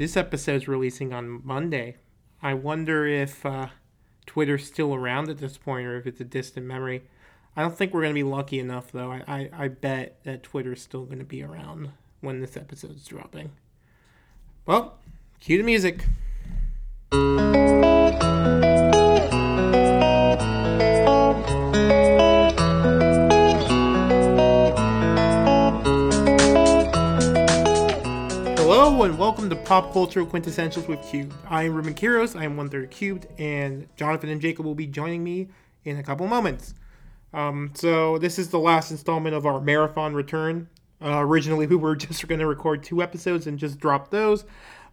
this episode's releasing on Monday. I wonder if uh, Twitter's still around at this point or if it's a distant memory. I don't think we're going to be lucky enough, though. I, I, I bet that Twitter's still going to be around when this episode's dropping. Well, cue the music. To Pop Culture Quintessentials with Qubed. I am Ruben Quiros, I am one third Qubed, and Jonathan and Jacob will be joining me in a couple moments. Um, so this is the last installment of our marathon return. Uh, originally, we were just going to record two episodes and just drop those,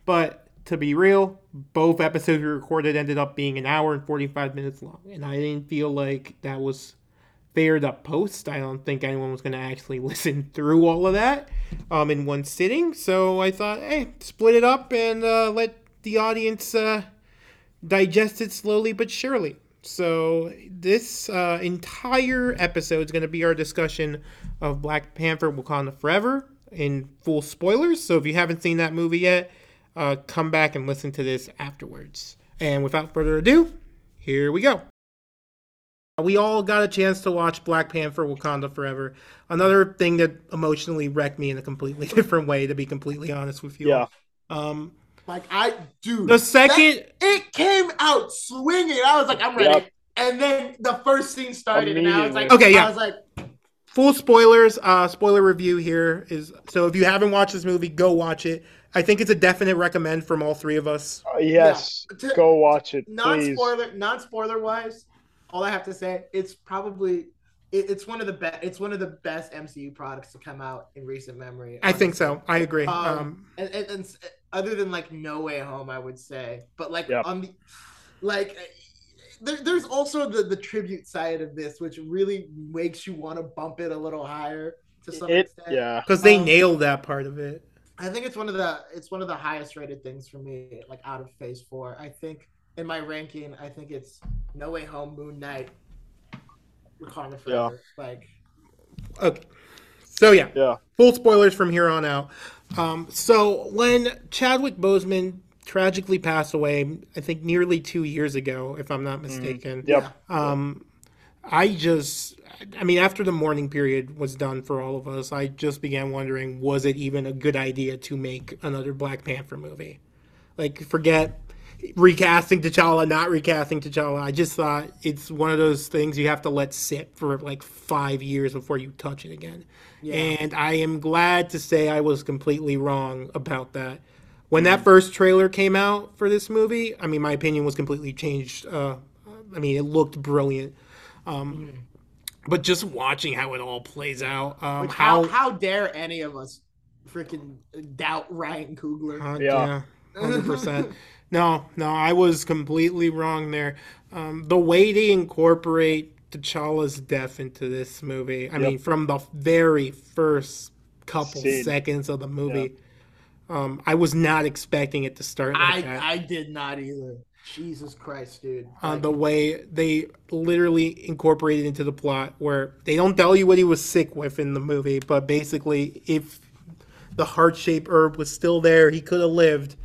but to be real, both episodes we recorded ended up being an hour and 45 minutes long, and I didn't feel like that was fair to post. I don't think anyone was going to actually listen through all of that um, in one sitting, so I thought, hey, split it up and uh, let the audience uh, digest it slowly but surely. So this uh, entire episode is going to be our discussion of Black Panther: Wakanda Forever in full spoilers. So if you haven't seen that movie yet, uh, come back and listen to this afterwards. And without further ado, here we go. We all got a chance to watch Black Panther: Wakanda Forever. Another thing that emotionally wrecked me in a completely different way, to be completely honest with you. Yeah. Um, Like I, dude, the second, that- it came out swinging. I was like, I'm ready. Yep. And then the first scene started, and I was like, Okay, yeah. I was like, full spoilers uh spoiler review here is so if you haven't watched this movie go watch it i think it's a definite recommend from all three of us Uh, yes, Yeah. go watch it, non please. spoiler, non spoiler wise, all I have to say, it's probably. It, it's one of the best. It's one of the best MCU products to come out in recent memory. i think so i agree Um, um and, and, and other than like No Way Home, I would say, but like Yep. on the like. There, there's also the, the tribute side of this, which really makes you want to bump it a little higher to some It, extent. yeah, because they um, nailed that part of it I think it's one of the it's one of the highest rated things for me, like out of Phase Four. I think in my ranking, I think it's No Way Home, Moon Knight, Wakanda Forever. Like, okay so yeah yeah, full spoilers from here on out um so when chadwick boseman tragically passed away i think nearly two years ago if i'm not mistaken yep. Um, I just, I mean, after the mourning period was done for all of us, I just began wondering was it even a good idea to make another Black Panther movie? Like, forget recasting T'Challa, not recasting T'Challa. I just thought it's one of those things you have to let sit for like five years before you touch it again. Yeah. And I am glad to say I was completely wrong about that. When that first trailer came out for this movie, I mean, my opinion was completely changed. Uh, I mean, it looked brilliant. Um, but just watching how it all plays out, um, which how, how, how dare any of us freaking doubt Ryan Coogler? uh, Yeah. yeah, hundred percent. No, no, I was completely wrong there. Um, the way they incorporate T'Challa's death into this movie, I Yep. mean, from the very first couple Scene. seconds of the movie, um, I was not expecting it to start like I that. I did not either. Jesus Christ, dude. uh, Like, the way they literally incorporated into the plot where they don't tell you what he was sick with in the movie, but basically, if the heart shaped herb was still there, he could have lived.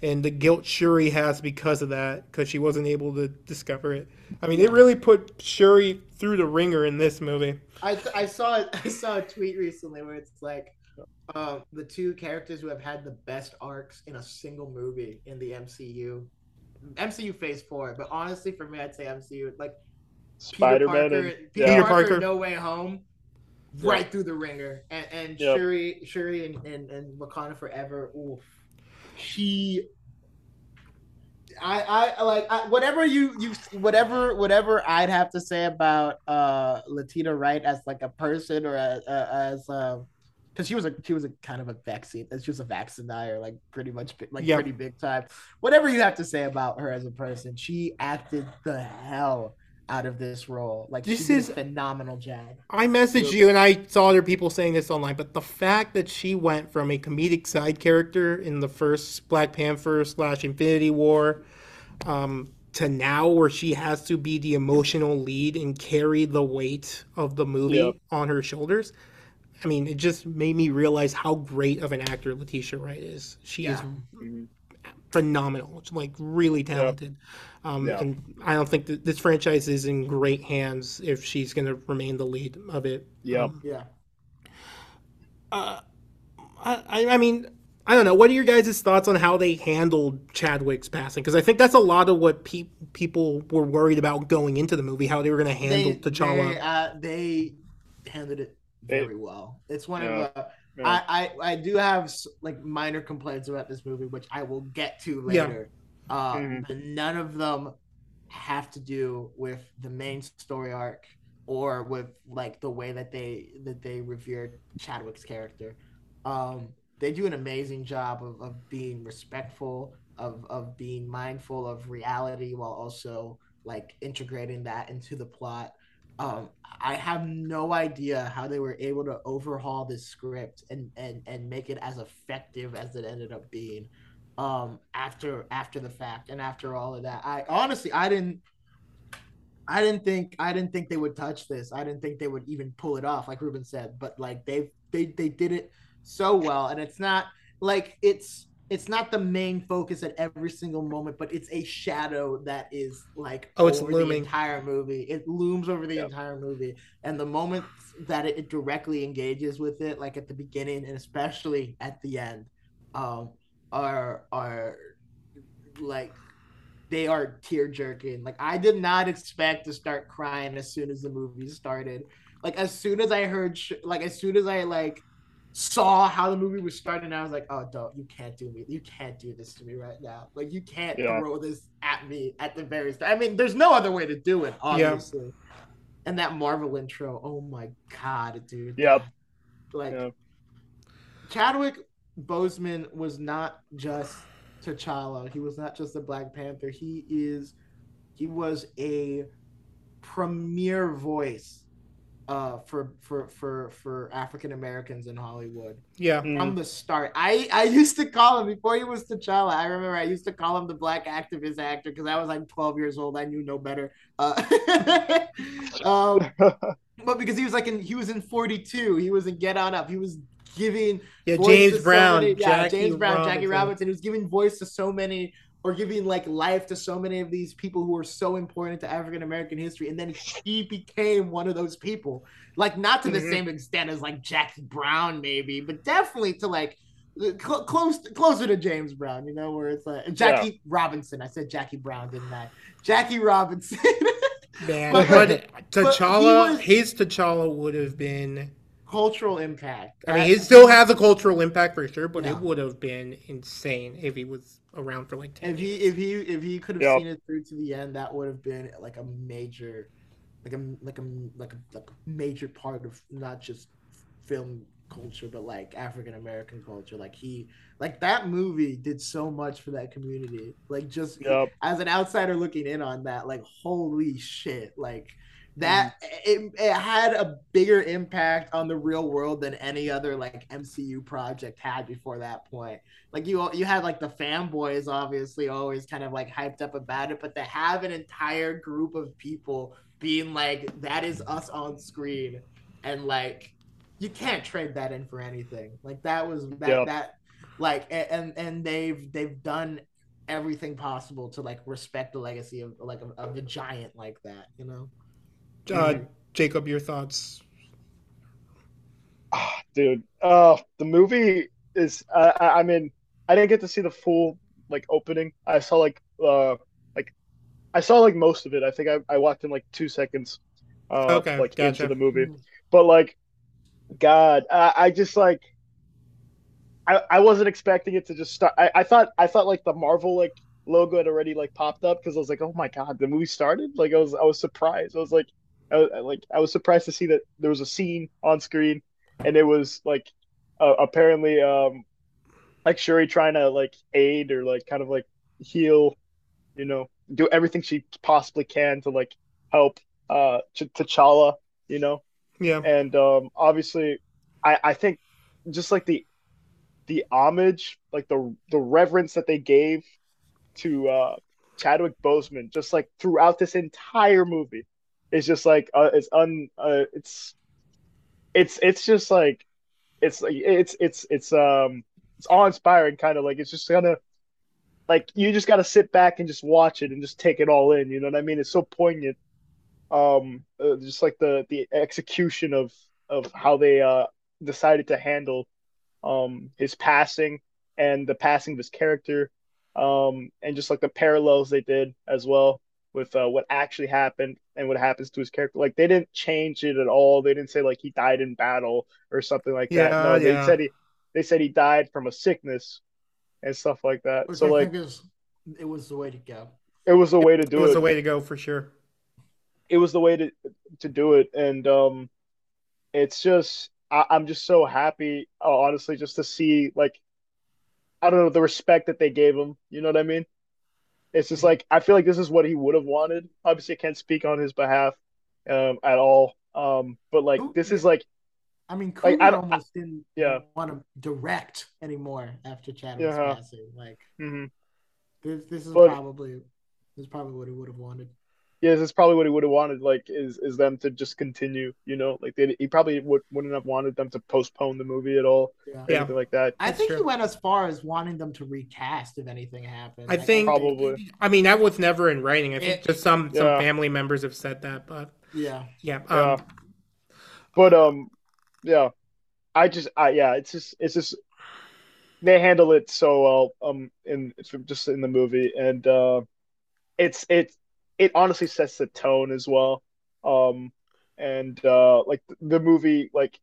And the guilt Shuri has because of that, because she wasn't able to discover it. I mean, it really put Shuri through the ringer in this movie. I, I saw I saw a tweet recently where it's like uh, the two characters who have had the best arcs in a single movie in the MCU. MCU Phase Four, but honestly, for me, I'd say MCU like Spider Peter Man Parker, and Peter, yeah. Parker, Parker. No Way Home, right through the ringer, and, and Yep. Shuri, Shuri, and, and, and Wakanda Forever. Oof, she. I, I like I, whatever you you whatever whatever I'd have to say about uh Letitia Wright as like a person or a, a, as um because she was a she was a kind of a vaccine she was a vaccinator like pretty much like Yeah. pretty big time whatever you have to say about her as a person she acted the hell out of this role like This she is- a phenomenal job I messaged you and I saw other people saying this online, but the fact that she went from a comedic side character in the first Black Panther slash Infinity War um, to now where she has to be the emotional lead and carry the weight of the movie Yep. on her shoulders. I mean, it just made me realize how great of an actor Letitia Wright is. She is Yeah. Mhm. Phenomenal. It's like really talented. Um, Yeah. And I don't think that this franchise is in great hands if she's going to remain the lead of it. Yeah. Um, Yeah. uh, I, I- I mean, I don't know. What are your guys' thoughts on how they handled Chadwick's passing? Because I think that's a lot of what pe- people were worried about going into the movie, how they were going to handle they, T'Challa. They, uh, they handled it They- very well. It's one Yeah. of the. Yeah. I, I I do have like minor complaints about this movie, which I will get to Yeah. later. Uh, Mhm. But none of them have to do with the main story arc or with like the way that they that they revered Chadwick's character. Um, they do an amazing job of, of being respectful, of of being mindful of reality while also like integrating that into the plot. Um, I have no idea how they were able to overhaul this script and and and make it as effective as it ended up being. Um, after after the fact and after all of that, I honestly I didn't. I didn't think I didn't think they would touch this. I didn't think they would even pull it off, like Ruben said. But like they they they did it so well, and it's not like it's it's not the main focus at every single moment, but it's a shadow that is like Oh, it's over looming. the entire movie. It looms over the Yep. entire movie, and the moments that it, it directly engages with it, like at the beginning and especially at the end, um, are are like they are tear jerking. Like I did not expect to start crying as soon as the movie started. Like as soon as I heard, sh- like as soon as I like saw how the movie was starting, and I was like, oh, don't you can't do me, you can't do this to me right now. Like you can't Yeah. throw this at me at the very start. I mean, there's no other way to do it, obviously. And that Marvel intro, oh my god, dude. Yep. Like Yeah. Chadwick Boseman was not just T'Challa. He was not just a Black Panther. He is he was a premier voice uh, for for for for African Americans in Hollywood Yeah. Mm. from the start. I I used to call him before he was T'Challa. I remember I used to call him the black activist actor because I was like 12 years old. I knew no better. Uh, um, but because he was like in he was in 42, he was in Get On Up. He was giving Yeah, voice to James so Brown, many- yeah, Jackie James Brown, Jackie Robinson. He was giving voice to so many or giving like life to so many of these people who are so important to African American history, and then she became one of those people. Like not to the Mhm. same extent as like Jackie Brown, maybe, but definitely to like cl- close closer to James Brown, you know, where it's like Jackie Robinson. I said Jackie Brown, didn't I? Jackie Robinson. Man, But- but, but T'Challa, he was- his T'Challa would have been. Cultural impact. I mean, he still has a cultural impact for sure, but Yeah. it would have been insane if he was around for like ten. if he if he if he could have Yep. seen it through to the end, that would have been like a major, like a like a like a, like a major part of not just film culture, but like African American culture. Like he like that movie did so much for that community. Like just Yep. as an outsider looking in on that, like holy shit, like that mm. it, it had a bigger impact on the real world than any other like MCU project had before that point. Like you you had like the fanboys obviously always kind of like hyped up about it, but to have an entire group of people being like that is us on screen and like you can't trade that in for anything. Like that was that Yep. that like and and they've they've done everything possible to like respect the legacy of like of, of a giant like that, you know. Uh, Jacob, your thoughts? Ah, dude. Uh, the movie is. Uh, I I mean, I didn't get to see the full like opening. I saw like uh like I saw like most of it. I think I, I walked in like two seconds. Uh, Okay, like gotcha. into the movie, but like, God, I, I just like. I, I wasn't expecting it to just start. I, I thought I thought like the Marvel like logo had already like popped up because I was like, oh my god, the movie started. Like I was I was surprised. I was like, I, like I was surprised to see that there was a scene on screen and it was like uh, apparently um like Shuri trying to like aid or like kind of like heal, you know, do everything she possibly can to like help uh Ch- T'Challa, you know, Yeah, and um obviously I I think just like the the homage, like the the reverence that they gave to uh Chadwick Boseman, just like throughout this entire movie, is just like uh, it's un uh, it's it's it's just like it's like it's it's it's um it's awe inspiring kind of like it's just kind of like you just got to sit back and just watch it and just take it all in. You know what I mean? It's so poignant. Um, uh, just like the the execution of of how they uh decided to handle um his passing and the passing of his character, um, and just like the parallels they did as well with uh, what actually happened and what happens to his character. Like they didn't change it at all. They didn't say like he died in battle or something like Yeah, that. No, yeah. they said he they said he died from a sickness and stuff like that. Which so I like is it was the way to go. it was the way to do it was it. Was the way to go for sure. it was the way to to do it and um it's just I, i'm just so happy uh, honestly just to see like i don't know the respect that they gave him you know what i mean it's just like i feel like this is what he would have wanted obviously i can't speak on his behalf um at all um but like this is like I mean, Like, I don't- almost didn't yeah. want to direct anymore after Chadwick's Yeah. passing. Like mhm. this, this is But- probably this is probably what he would have wanted. Yeah this is probably what he would have wanted like is is them to just continue you know like they, he probably would, wouldn't have wanted them to postpone the movie at all Yeah. or Yeah. anything like that I That's think true. he went as far as wanting them to recast if anything happened. I Like, think Probably. I mean that was never in writing. I think It- just some some family members have said that, but yeah. yeah. Yeah. Um, But um, yeah, I just I yeah, it's just it's just they handle it so well um in it's just in the movie and uh it's it it honestly sets the tone as well. Um and uh like the movie like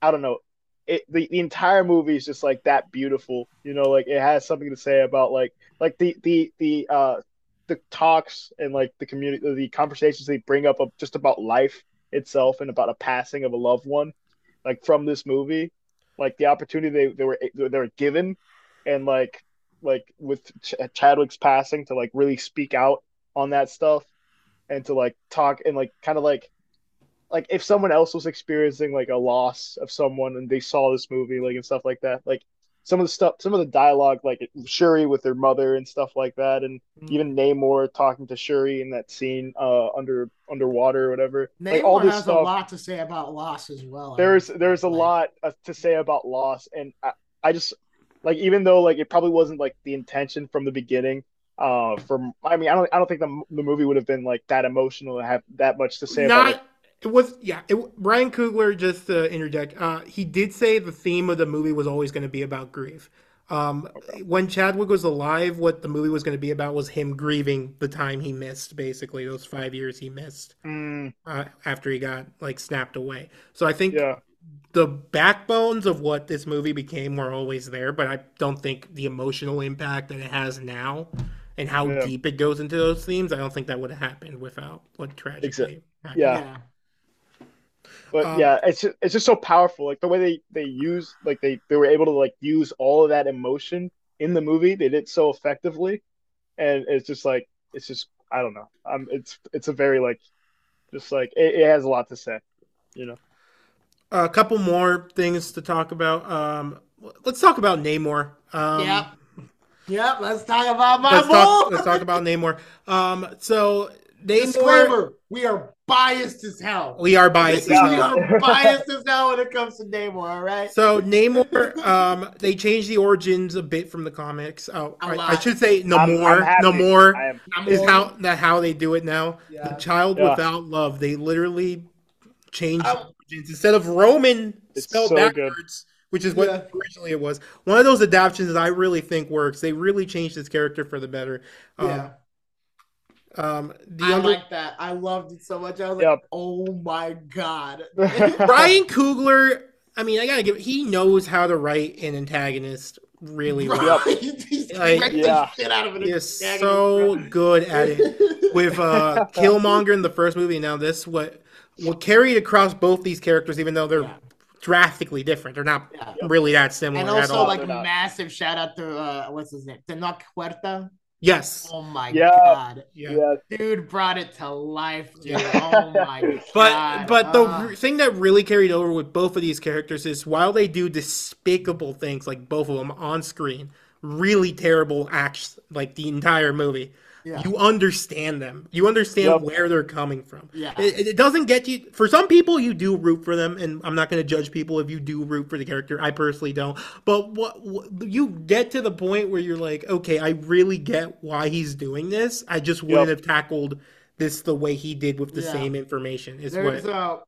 I don't know. It the, the entire movie is just like that beautiful you know? Like it has something to say about like like the the the uh the talks and like the community the conversations they bring up of just about life itself and about a passing of a loved one like from this movie like the opportunity they, they were they were given and like like with Ch- Chadwick's passing to like really speak out on that stuff and to like talk and like kind of like like if someone else was experiencing like a loss of someone and they saw this movie like and stuff like that like some of the stuff some of the dialogue like Shuri with her mother and stuff like that and even Namor talking to Shuri in that scene uh under underwater or whatever Namor like all this has stuff a lot to say about loss as well. I there's there's a Like, lot uh, to say about loss and I, I just like even though like it probably wasn't like the intention from the beginning uh from i mean i don't i don't think the, the movie would have been like that emotional to have that much to say about not it it was yeah. It, Ryan Coogler just to interject. Uh, he did say the theme of the movie was always going to be about grief. Um, When Chadwick was alive, what the movie was going to be about was him grieving the time he missed, basically those five years he missed Mm, uh, after he got like snapped away. So I think yeah the backbones of what this movie became were always there, but I don't think the emotional impact that it has now and how Yeah. deep it goes into those themes, I don't think that would have happened without what tragically Exact- yeah. yeah. but Um, yeah it's just, it's just so powerful like the way they they use like they they were able to like use all of that emotion in the movie they did so effectively and it's just like it's just i don't know um it's it's a very like just like it, it has a lot to say you know A couple more things to talk about. Um, let's talk about Namor. Um, Yep. Yep. Let's talk about my Let's talk, let's talk about Namor. Um, so Namor, Disclaimer: We are biased as hell. we are biased. as we hell. are biased as hell when it comes to Namor. All right. So Namor, um, they changed the origins a bit from the comics. Oh, A I, I lot. should say I'm- Namor. I'm happy. Namor I am is how that how they do it now. Yeah. The child Yeah. without love. They literally changed I- the origins instead of Roman It's spelled so good. Backwards, which is what Yeah. originally it was. One of those adaptations I really think works. They really changed his character for the better. Um, Yeah. Um, the I under- like that. I loved it so much. I was like, oh my god. Ryan Coogler. I mean, I gotta give. He knows how to write an antagonist really well. Right? He's Like, yeah. the shit out of it. He is so good at it. With uh, Killmonger in the first movie, now this, what what carried across both these characters, even though they're Yeah. Drastically different, they're not Yeah. really that similar And at also, all. like, not. massive shout out to uh, what's his name, Tenoch Huerta. yes, Oh my Yeah. god, yeah. yeah dude brought it to life, dude. Oh my god. but but the Uh, r- thing that really carried over with both of these characters is while they do despicable things like both of them on screen, really terrible acts like the entire movie. Yeah. You understand them. You understand Yep. where they're coming from. Yeah. It, it doesn't get you. For some people, you do root for them, and I'm not going to judge people if you do root for the character. I personally don't. But what, what you get to the point where you're like, okay, I really get why he's doing this. I just wouldn't Yep. have tackled this the way he did with the Yeah. same information. Is there's what uh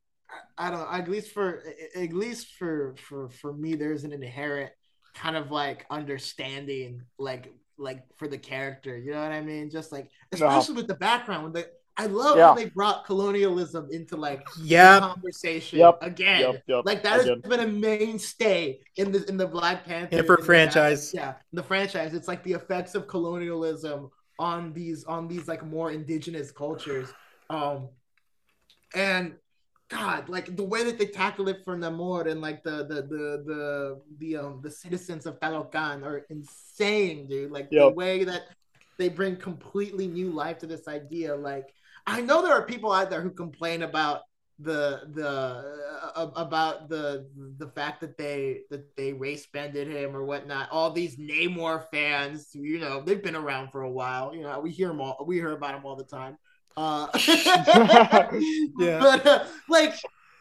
I don't at least for at least for for for me there's an inherent kind of like understanding like like for the character you know what I mean? Just like especially with the background when they I love how they brought colonialism into like yeah. conversation Yep. again. Yep, yep, like that has been a mainstay in the in the Black Panther And for in the- franchise. yeah the franchise. It's like the effects of colonialism on these on these like more indigenous cultures. Um and god like the way that they tackle it for namor and like the the the the the um the citizens of Talokan are insane dude like the way that they bring completely new life to this idea like i know there are people out there who complain about the the uh, about the the fact that they that they race bended him or whatnot. All these Namor fans, you know, they've been around for a while. You know, we hear them all. We hear about them all the time. Uh, Yeah. But uh, like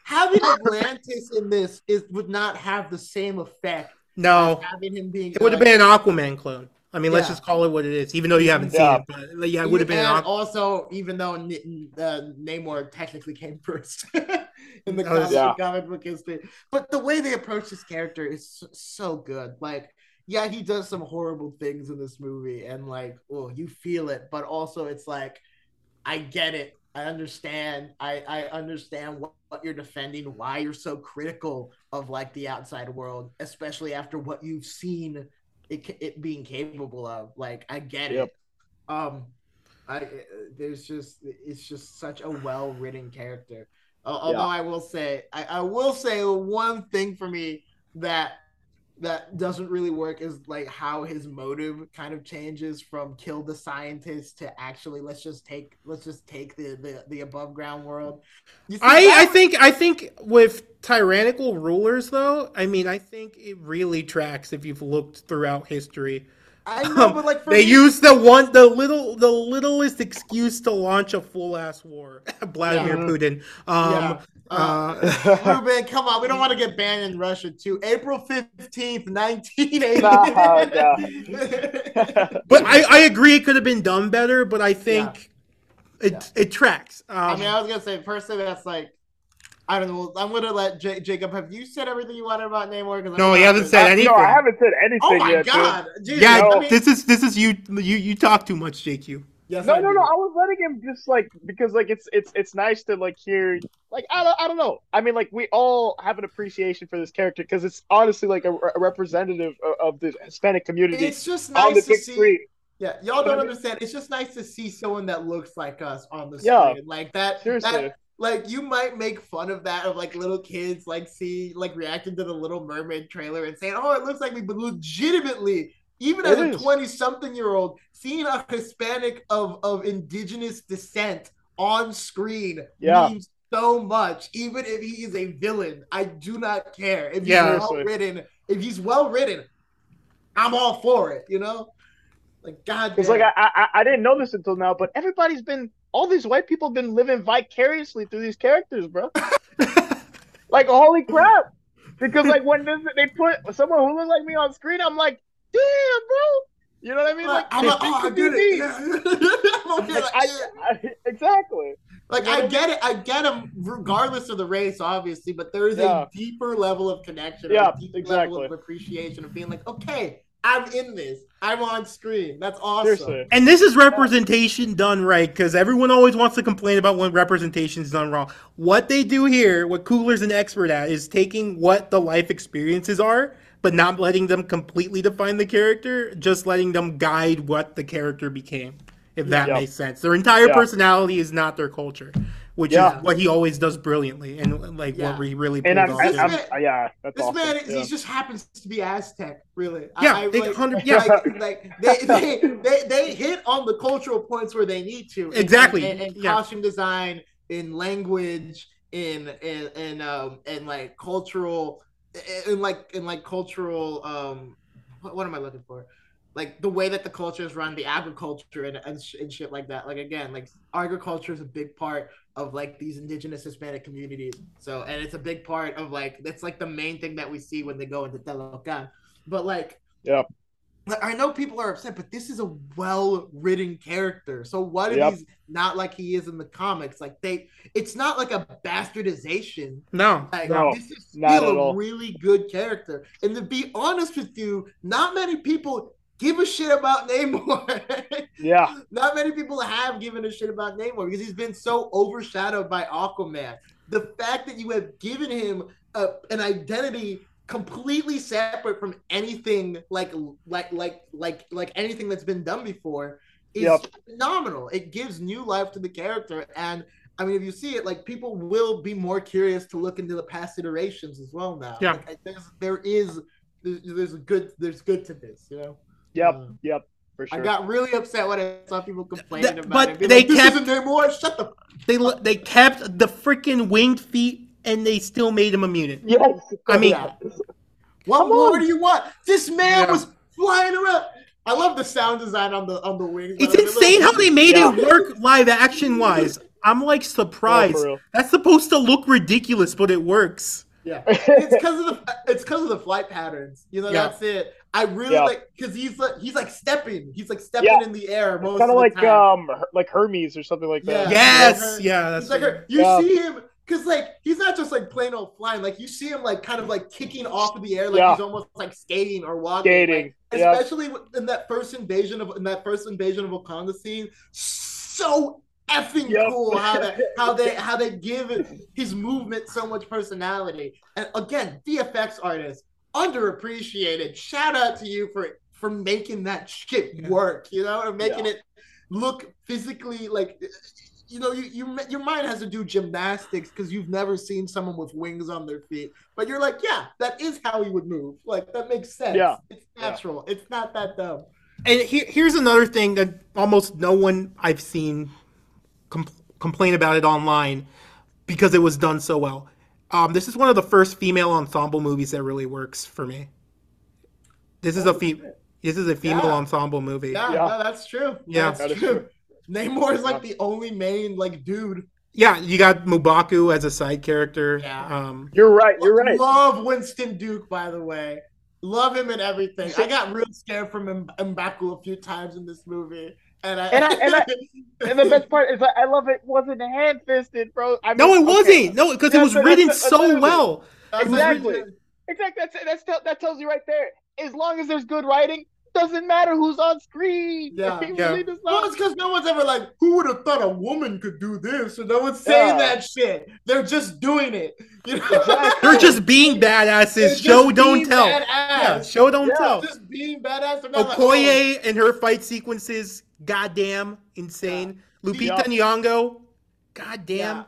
having Atlantis in this is would not have the same effect. No, having him being it would have been an Aquaman clone. I mean, let's just call it what it is, even though you haven't Yeah. seen it. But yeah, it would have been an And also, even though N- uh, Namor technically came first in the comic, yeah. comic book history, but the way they approach this character is so, so good. Like, yeah, he does some horrible things in this movie, and like, oh, you feel it, but also it's like, I get it. I understand. I, I understand what, what you're defending, why you're so critical of like the outside world, especially after what you've seen it, it being capable of. Like, I get Yep. it. Um, I uh, there's just it's just such a well written character. Uh, although I will say, I, I will say one thing for me that that doesn't really work is like how his motive kind of changes from kill the scientist to actually let's just take let's just take the the, the above ground world. I, I think I think with tyrannical rulers though, I mean I think it really tracks if you've looked throughout history. I know, Um, but like for they me, use the one the little the littlest excuse to launch a full ass war. Vladimir Yeah. Putin. Um yeah. Uh, Ruben, come on, we don't want to get banned in Russia too. April fifteenth, nineteen eighty. Nah, nah. but I, I agree it could have been done better, but I think it Yeah. it tracks. Um, I mean, I was gonna say personally, that's like, I don't know. I'm gonna let J- Jacob. Have you said everything you wanted about Namor? 'Cause I No, know he hasn't said anything. No, I haven't said anything Oh my yet. god! Dude, yeah, I mean, this is this is you you you talk too much, JQ. Yes, No, I no, do. no. I was letting him just like because like it's it's it's nice to like hear like I don't I don't know. I mean like we all have an appreciation for this character because it's honestly like a, a representative of, of the Hispanic community It's just on the nice to big see. screen. Yeah, y'all don't understand. It's just nice to see someone that looks like us on the Yeah. screen, like that. Seriously. that like you might make fun of that of like little kids like see like reacting to the Little Mermaid trailer and saying, "Oh, it looks like me," but legitimately, even as It a twenty-something year old, seeing a Hispanic of of indigenous descent on screen Yeah. means so much. Even if he is a villain, I do not care. If he's Yeah. well written, if he's well written, I'm all for it. You know, like God. It's like I, I I didn't know this until now, but everybody's been all these white people have been living vicariously through these characters, bro. like holy crap! Because like when this, they put someone who looks like me on screen, I'm like, damn, bro. You know what I mean? Like, I'm like, oh, I get it. me. Yeah. I'm over here Like, like, I. I, exactly. Like You know I what I get it, I get him regardless of the race, obviously, but there is Yeah. a deeper level of connection, Yeah, a deeper level exactly. of appreciation of being like, okay, I'm in this, I'm on screen. That's awesome. Seriously. And this is representation done right because everyone always wants to complain about when representation is done wrong. What they do here, what Coogler's an expert at, is taking what the life experiences are, but not letting them completely define the character, just letting them guide what the character became. If that Yeah. makes sense. Their entire Yeah. personality is not their culture, which Yeah. is what he always does brilliantly and like Yeah. what we really pulls And I'm, off. This I'm, man- I'm yeah, that's This awesome. man, yeah. he just happens to be Aztec, really. Yeah, I, I, like, 100 yeah. like, like, they, they, they, they hit on the cultural points where they need to. Exactly, In, in, yeah. costume design, in language, in in in um in like cultural, in like in like cultural um, what, what am I looking for? like the way that the culture is run, the agriculture and, and, sh- and shit like that. Like again, like agriculture is a big part of like these indigenous Hispanic communities. So and it's a big part of like that's like the main thing that we see when they go into Talokan. But like Yep. Like, I know people are upset, but this is a well-written character. So what if Yep. he's not like he is in the comics? Like they, it's not like a bastardization. No. Like No, this is not still at a all. really good character. And to be honest with you, not many people give a shit about Namor. Yeah. not many people have given a shit about Namor because he's been so overshadowed by Aquaman. The fact that you have given him a, an identity completely separate from anything like like like like like anything that's been done before is Yep. phenomenal. It gives new life to the character and I mean, if you see it, like people will be more curious to look into the past iterations as well now. Yeah. Like, there's, there is, there's, there's a good, there's good to this, you know. Yep. Uh, Yep. For sure I got really upset when I saw people complaining Th- about but it. Being they like, this kept- isn't Namor. Shut the. They they kept the freaking winged feet and they still made him a mutant. Yes. I mean, Yeah. What Come more on. do you want? This man Yeah. was flying around. I love the sound design on the on the wings. it's Like, insane how they made Yeah. it work live action wise. I'm like Oh, surprised. for real. That's supposed to look ridiculous, but it works. Yeah, it's because of the it's because of the flight patterns. You know, Yeah. that's it. I really Yeah. like because he's like he's like stepping. He's like stepping Yeah. in the air most kind of of like time. um like Hermes or something like that. Yeah. Yes, He's yeah, that's He's like her- you Yeah. see him because like he's not just like plain old flying. Like you see him like kind of like kicking off of the air, like Yeah. he's almost like skating or walking. Skating. Like, Yeah. especially in that first invasion of in that first invasion of Wakanda scene. So effing Yep. cool how that how they how they give his movement so much personality. And again, VFX artists underappreciated. Shout out to you for for making that shit work. You know, and making Yeah. it look physically like you know you, you your mind has to do gymnastics because you've never seen someone with wings on their feet but you're like yeah that is how he would move like that makes sense Yeah. it's natural it's not that dumb And here, here's another thing that almost no one I've seen com- complain about it online because it was done so well. Um, this is one of the first female ensemble movies that really works for me. This is a fe- This is a female Yeah. ensemble movie. yeah, Yeah. no, that's true Yeah. that's That is true true. Namor is like the only main like dude Yeah, you got M'Baku as a side character. Yeah. Um, You're right. You're right. love winston duke by the way love him and everything i got real scared from M- M'Baku a few times in this movie and I, And I- and I- And the best part is that I love it wasn't hand fisted, bro. I no, it okay. wasn't. No, because it was what- written that's- that's so well. Exactly. Exactly. That's that's that tells you right there. As long as there's good writing, doesn't matter who's on screen. Yeah. It Yeah. really does Well, it's because no one's ever like, who would have thought a woman could do this? And no one's saying Yeah. that shit. They're just doing it. You know? Exactly. They're just being badasses. They're Show just don't being tell. Yeah, show don't Yeah, tell. Just being badass. They're not like, oh, Okoye and her fight sequences, goddamn insane. Lupita Nyong'o, goddamn, Yeah.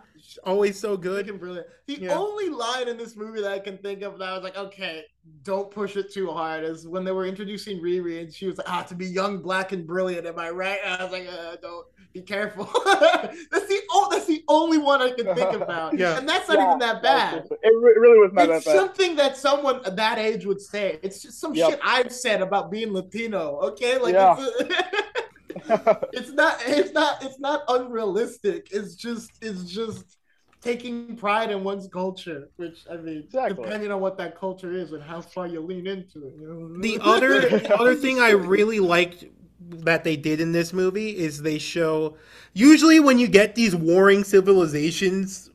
Always so good. Freaking brilliant. The Yeah. only line in this movie that I can think of that I was like, okay, don't push it too hard is when they were introducing Riri and she was like, ah, to be young, black, and brilliant. Am I right? And I was like, uh, don't be careful. that's the oh, that's the only one I can think about. Yeah. And that's not Yeah, even that bad. that's just- It really was not it's that bad. something that someone that age would say. It's just some Yep. shit I've said about being Latino. Okay, like Yeah. it's, it's not it's not it's not unrealistic. It's just it's just taking pride in one's culture, which I mean, Exactly. depending on what that culture is and how far you lean into it. You know? The other the other thing I really liked that they did in this movie is they show usually when you get these warring civilizations,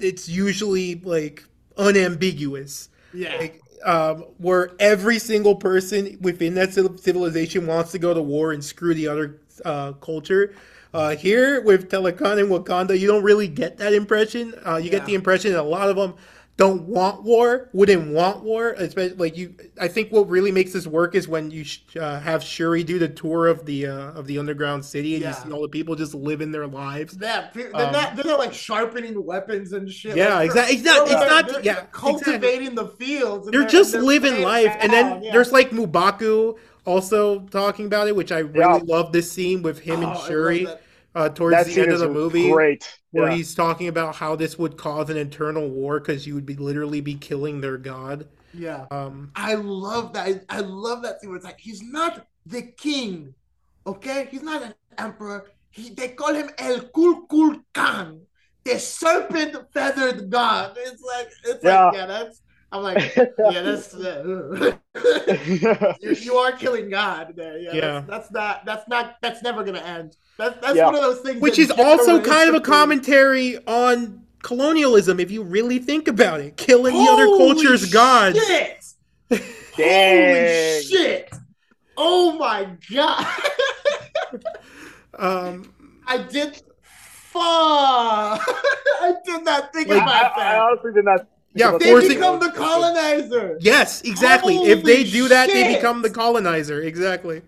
it's usually like unambiguous. yeah, like um, where every single person within that civilization wants to go to war and screw the other uh, culture. Uh, here with Talokan and Wakanda, you don't really get that impression. Uh, you Yeah. get the impression that a lot of them don't want war, wouldn't want war. Especially like you, I think what really makes this work is when you sh- uh, have Shuri do the tour of the uh, of the underground city and Yeah. you see all the people just living their lives. yeah. They're Um, not they're not like sharpening weapons and shit. Yeah, like, exactly. It's not. It's not. they're Yeah, exactly. cultivating the fields. and they're just they're living life and then yeah. there's like M'Baku also talking about it which i really Yeah. love this scene with him Oh, and love shuri uh, towards that the end of the movie great. where Yeah. he's talking about how this would cause an internal war because you would be literally be killing their god Yeah. um I love that. I, I love that scene where it's like he's not the king. Okay, he's not an emperor. He, they call him El Kulkul Khan, the serpent feathered god. It's like it's Yeah. like yeah, that's. I'm like yeah, that's. Uh, you, you are killing God there. Yeah, Yeah. That's, that's not. That's not. That's never gonna end. That's that's Yeah. one of those things. Which is also kind of a commentary on colonialism, if you really think about it. Killing the other Holy culture's gods. Shit! Holy shit! Oh my god! Um, I did. Fuck! I did not think Like, I, about I that. honestly did not. Think Yeah, about they forcing- become the colonizer. yes, exactly. if they do that, they become the colonizer. Exactly.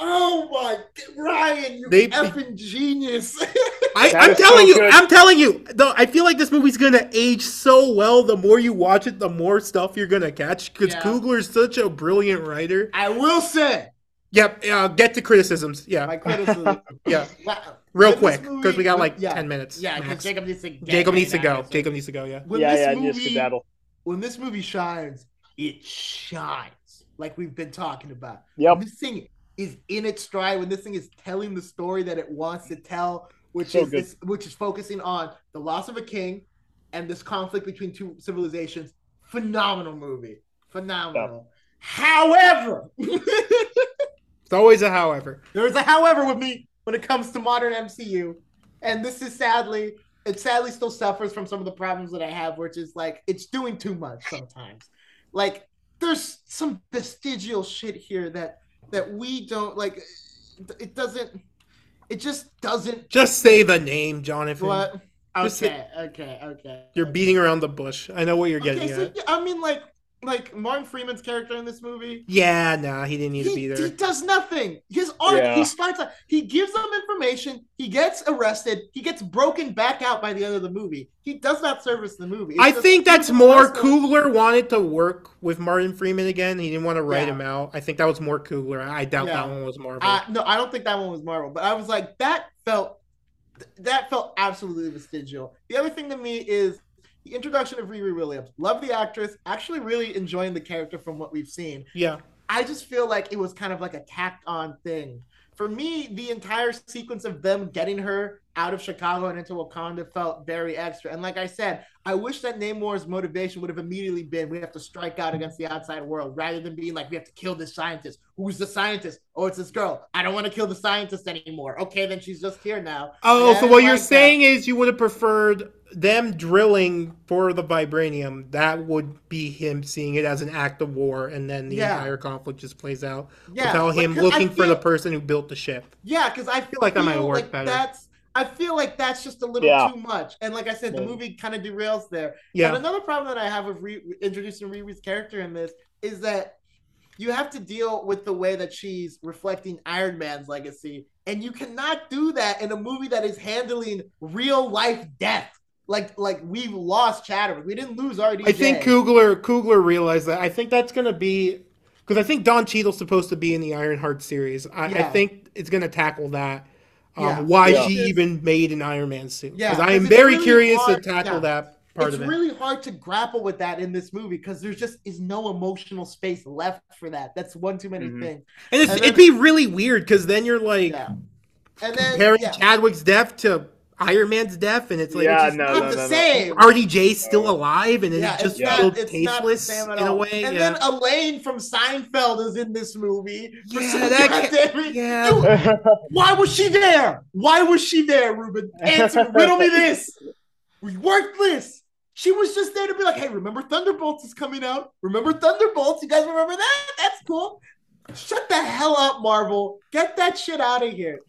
Oh my, Ryan, you They- effing genius. I, I'm telling so you, good. I'm telling you. Though I feel like this movie's gonna age so well. The more you watch it, the more stuff you're gonna catch. Because Yeah. Coogler's such a brilliant writer. I will say Yep. Uh, get to criticisms. Yeah. my criticism. Yeah. Wow. Real When this quick, because we got like yeah, ten minutes. Yeah, because. Jacob needs to. get Jacob needs to go. now, Jacob needs to go. Yeah. When yeah, this yeah, movie, just skedaddle. when this movie shines, it shines like we've been talking about. Yep. When this thing is in its stride, when this thing is telling the story that it wants to tell, which So is this, which is focusing on the loss of a king and this conflict between two civilizations. Phenomenal movie. Phenomenal. However, It's always a however. there's a however with me when it comes to modern MCU, and this is sadly, it sadly still suffers from some of the problems that I have, which is like it's doing too much sometimes. Like there's some vestigial shit here that that we don't like. It doesn't. It just doesn't. Just say the name, Jonathan. What? Okay, okay, okay. You're beating around the bush. I know what you're getting Okay, so at. I mean, like, like Martin Freeman's character in this movie. Yeah, nah, he didn't need to he, be he does nothing. His arc, Yeah. he starts out, he gives them information, he gets arrested, he gets broken back out by the end of the movie. He does not service the movie. It's I just- think that's more arrested. Coogler wanted to work with Martin Freeman again. He didn't want to write Yeah. him out. I think that was more Coogler. I doubt Yeah. that one was Marvel. Uh, no, I don't think that one was Marvel, but I was like, that felt that felt absolutely vestigial. The other thing to me is the introduction of Riri Williams. Love the actress. Actually, really enjoying the character from what we've seen. yeah. I just feel like it was kind of like a tacked on thing. For me, the entire sequence of them getting her out of Chicago and into Wakanda felt very extra. And like I said, I wish that Namor's motivation would have immediately been we have to strike out against the outside world rather than being like we have to kill this scientist. Who's the scientist? Oh, it's this girl. I don't want to kill the scientist anymore. Okay, then she's just here now. Oh, Yeah, so what you're that. saying is you would have preferred them drilling for the vibranium. That would be him seeing it as an act of war, and then the Yeah. entire conflict just plays out Yeah, without him because I looking for the feel- person who built the ship. Yeah, because I feel like that might work like better. That's I feel like that's just a little Yeah. too much. And like I said, the movie kind of derails there. Yeah. And another problem that I have with re- introducing Riri's character in this is that you have to deal with the way that she's reflecting Iron Man's legacy, and you cannot do that in a movie that is handling real life death. Like like we lost Chadwick, we didn't lose RDJ. I think Coogler Coogler realized that. I think that's gonna be because I think Don Cheadle's supposed to be in the Ironheart series. I, I think it's gonna tackle that. Um, Yeah. Why Yeah. she even made an Iron Man suit? Yeah, Because I 'cause am very really curious hard- to tackle yeah. that part it's of it. really hard to grapple with that in this movie because there's just is no emotional space left for that. That's one too many Mhm. things. and it's, and it'd be really weird because then you're like Yeah. And then comparing yeah, Chadwick's death to Iron Man's deaf, and it's like Yeah, it's just no, not no, the no, no. same. RDJ's still alive, and Yeah, it's just it's not, it's not the tasteless same at in a way. And yeah. then Elaine from Seinfeld is in this movie. For Yeah, some that ca- goddamn reason. yeah. Dude, why was she there? Why was she there, Ruben? Answer, riddle me this. Worthless. She was just there to be like, hey, remember Thunderbolts is coming out? Remember Thunderbolts? You guys remember that? That's cool. Shut the hell up, Marvel. Get that shit out of here.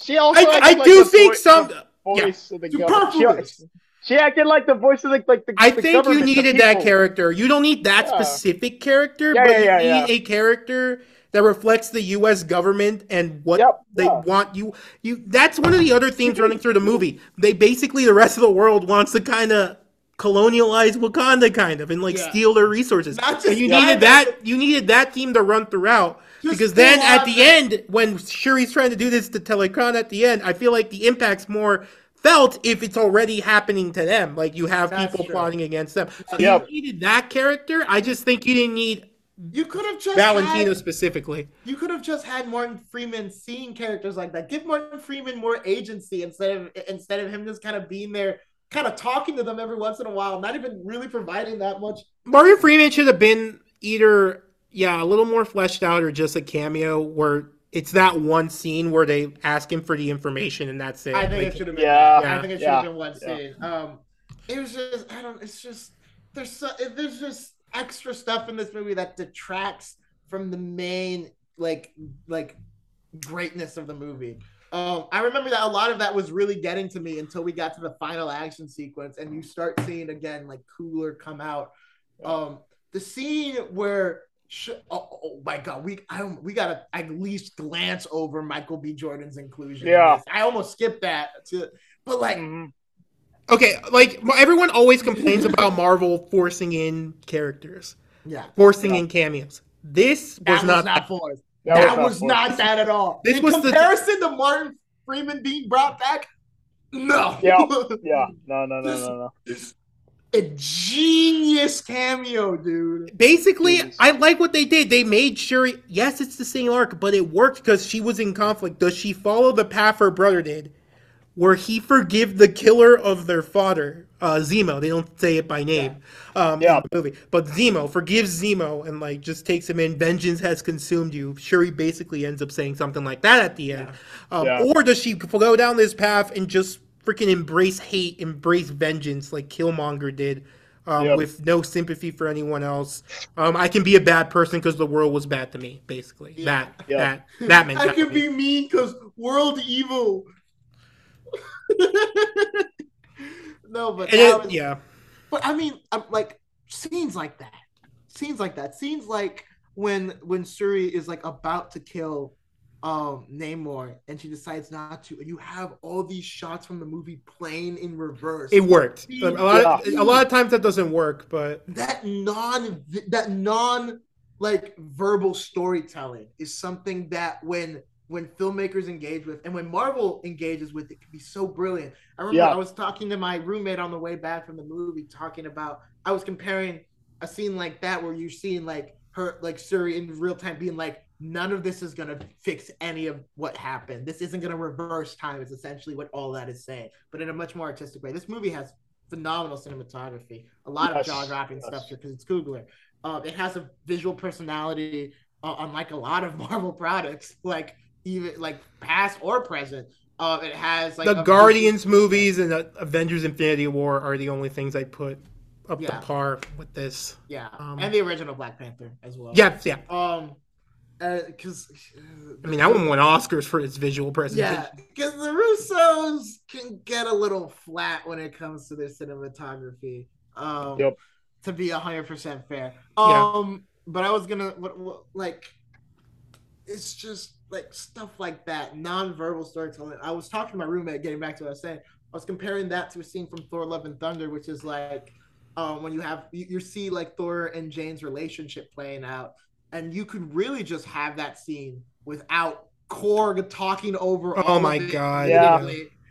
she also I, I like do think vo- some. the voice of the Superfluous. government. She, she acted like the voice of the like the. I the think you needed that character. You don't need that Yeah. specific character, Yeah, but yeah, you need yeah. a character that reflects the U.S. government and what Yep, they yeah. want you. You. That's one of the other themes running through the movie. They basically the rest of the world wants to kind of colonialize Wakanda, kind of, and like Yeah. steal their resources. Not just and you that, needed that. You needed that theme to run throughout. Just because then at on- the end, when Shuri's trying to do this to Talokan at the end, I feel like the impact's more felt if it's already happening to them. Like you have That's people true. plotting against them. So Yep. you needed that character. I just think you didn't need You could have just Valentino had, specifically. you could have just had Martin Freeman seeing characters like that. Give Martin Freeman more agency instead of instead of him just kind of being there, kind of talking to them every once in a while, not even really providing that much. Martin Freeman should have been either yeah a little more fleshed out or just a cameo where it's that one scene where they ask him for the information and that's it. I think Like, it should have been. Yeah, I think it should yeah, have been one yeah. scene. Um, it was just I don't. It's just there's so, there's just extra stuff in this movie that detracts from the main like like greatness of the movie. Um, I remember that a lot of that was really getting to me until we got to the final action sequence, and you start seeing again like Coogler come out. Um, the scene where sh- oh, oh my god, we I, we gotta at least glance over Michael B. Jordan's inclusion. Yeah. this. I almost skipped that. To, but like, Mhm. okay, like everyone always complains about Marvel forcing in characters, yeah, forcing Yeah. in cameos. This that was was not. not, forced. That That, was was, not not, that at all. This In was the- comparison to Martin Freeman being brought back. No. Yeah. Yeah, no, no, no, This- no, no. It's a genius cameo, dude. Basically, Jesus. I like what they did. They made sure, yes, it's the same arc, but it worked because she was in conflict. Does she follow the path her brother did, where he forgive the killer of their father, uh, Zemo? They don't say it by name, um, Yeah. in the movie, but Zemo forgives Zemo and like just takes him in. Vengeance has consumed you. Shuri basically ends up saying something like that at the end. Um, Yeah. Or does she go down this path and just freaking embrace hate, embrace vengeance like Killmonger did? um, Yep. with no sympathy for anyone else. Um, I can be a bad person because the world was bad to me, basically. Yeah. That Yeah. that that I can be mean because world evil. no, but And it- was- yeah, But I mean, I'm like scenes like that, scenes like that, scenes like when when Shuri is like about to kill um Namor and she decides not to, and you have all these shots from the movie playing in reverse. it worked. A lot, Yeah. a lot of times that doesn't work, but that non that non like verbal storytelling is something that when when filmmakers engage with and when Marvel engages with it can be so brilliant. I remember Yeah. I was talking to my roommate on the way back from the movie talking about I was comparing a scene like that where you're seeing like her like Shuri in real time being like none of this is gonna fix any of what happened. This isn't gonna reverse time. Is essentially what all that is saying, but in a much more artistic way. This movie has phenomenal cinematography, a lot Yes, of jaw dropping yes. stuff because it's Coogler. Um, it has a visual personality, uh, unlike a lot of Marvel products, like even like past or present. Uh, it has like the Guardians movies and the Avengers: Infinity War are the only things I'd put up Yeah. to par with this. yeah, um, and the original Black Panther as well. Yeah, yeah. Um, because I mean, that one won Oscars for its visual presentation. Yeah, because the Russos can get a little flat when it comes to their cinematography. Um, Yep. To be hundred percent fair. Yeah. Um, but I was gonna what, what, like, it's just like stuff like that, non-verbal storytelling. I was talking to my roommate, getting back to what I was saying. I was comparing that to a scene from Thor: Love and Thunder, which is like, um, when you have you, you see like Thor and Jane's relationship playing out, and you could really just have that scene without Korg talking over. Oh all my of it God, yeah.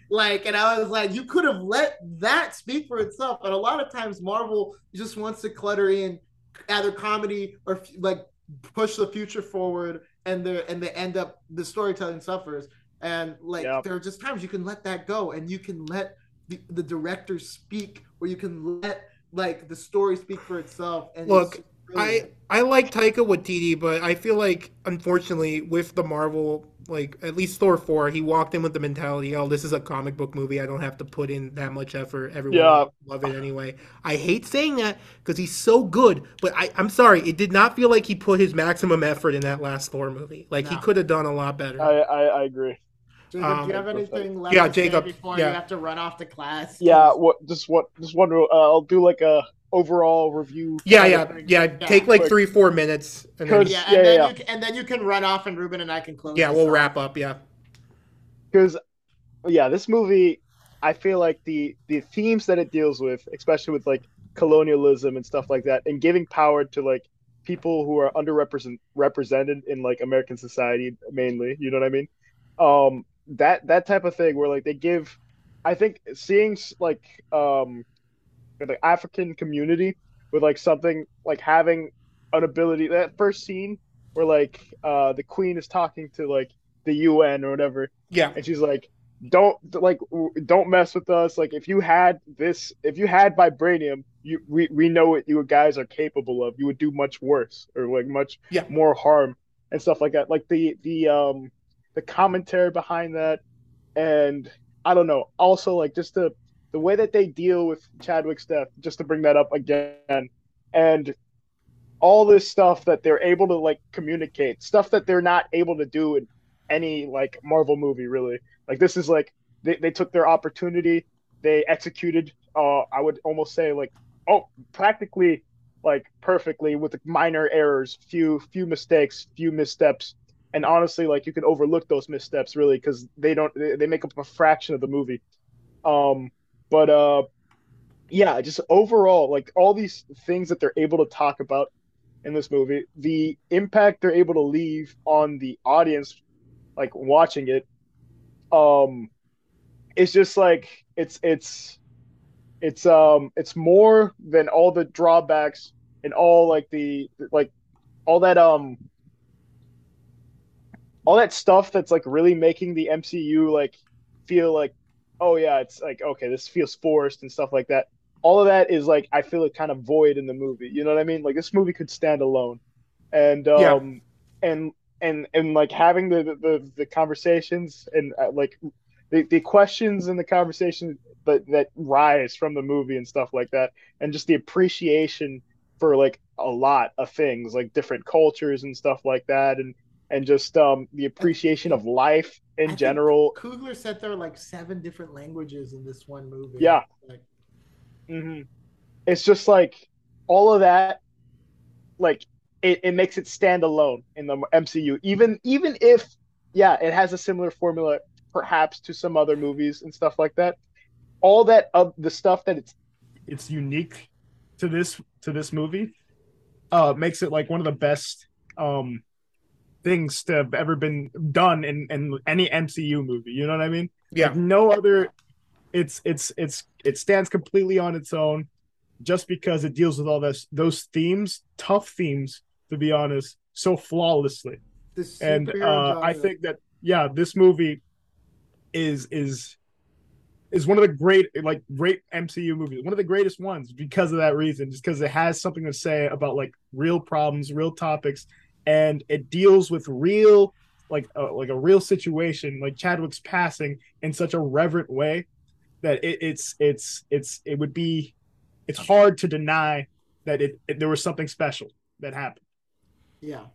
Like, and I was like, you could have let that speak for itself. And a lot of times, Marvel just wants to clutter in either comedy or f- like push the future forward, and they and they end up the storytelling suffers. And like, Yep. there are just times you can let that go, and you can let the, the director speak, or you can let like the story speak for itself. And Look, just I. I like Taika Waititi, but I feel like unfortunately with the Marvel, like at least Thor four, he walked in with the mentality, oh, this is a comic book movie. I don't have to put in that much effort. Everyone Yeah. love it anyway. I hate saying that because he's so good, but I, I'm sorry, it did not feel like he put his maximum effort in that last Thor movie. Like he could have done a lot better. I, I, I agree. Jacob, um, do you have anything left yeah, to say Jacob, before yeah. you have to run off to class? Yeah, what just what just one. Uh, I'll do like a overall review. yeah, kind yeah, yeah. Take like Quick. three, four minutes, and then, Because- Yeah, Yeah, and then yeah, you can, and then you can run off, and Ruben and I can close. yeah, we'll off. wrap up. Yeah, because yeah this movie i feel like the the themes that it deals with especially with like colonialism and stuff like that and giving power to like people who are underrepresented represented in like american society mainly you know what i mean um that that type of thing where like they give i think seeing like um the african community with like something like having an ability. That first scene where like uh the queen is talking to like the UN or whatever, Yeah. and she's like, "Don't like don't mess with us. Like if you had this, if you had vibranium, you we, we know what you guys are capable of. You would do much worse or like much Yeah. more harm and stuff like that. Like the the um the commentary behind that, and I don't know. Also like just the the way that they deal with Chadwick's death, just to bring that up again, and all this stuff that they're able to like communicate, stuff that they're not able to do in any like Marvel movie really. Like this is like they, they took their opportunity, they executed uh I would almost say like oh practically like perfectly with minor errors, few few mistakes, few missteps. And honestly, like you can overlook those missteps really because they don't they, they make up a fraction of the movie. Um but uh yeah, just overall, like all these things that they're able to talk about in this movie, the impact they're able to leave on the audience, like watching it, um, it's just like it's it's it's um it's more than all the drawbacks and all like the like all that um all that stuff that's like really making the MCU like feel like oh yeah it's like okay this feels forced and stuff like that all of that is like I feel it kind of void in the movie. You know what I mean? Like this movie could stand alone, and um, Yeah. and and and like having the the, the conversations and uh, like the, the questions and the conversation that that rise from the movie and stuff like that, and just the appreciation for like a lot of things like different cultures and stuff like that, and and just um the appreciation of life in think general. Coogler said there are like seven different languages in this one movie. Yeah. Like, hmm It's just like all of that, like it, it makes it stand alone in the MCU. Even even if yeah, it has a similar formula perhaps to some other movies and stuff like that. All that of the stuff that it's it's unique to this to this movie uh makes it like one of the best um things to have ever been done in in any MCU movie you know what I mean? Yeah. Like, no other it's it's it's it stands completely on its own just because it deals with all this those themes tough themes to be honest so flawlessly. And uh, I think that yeah, this movie is is is one of the great like great MCU movies, one of the greatest ones because of that reason, just because it has something to say about like real problems, real topics, and it deals with real like uh, like a real situation, like Chadwick's passing in such a reverent way that it, it's it's it's it would be it's hard to deny that it, it there was something special that happened. Yeah.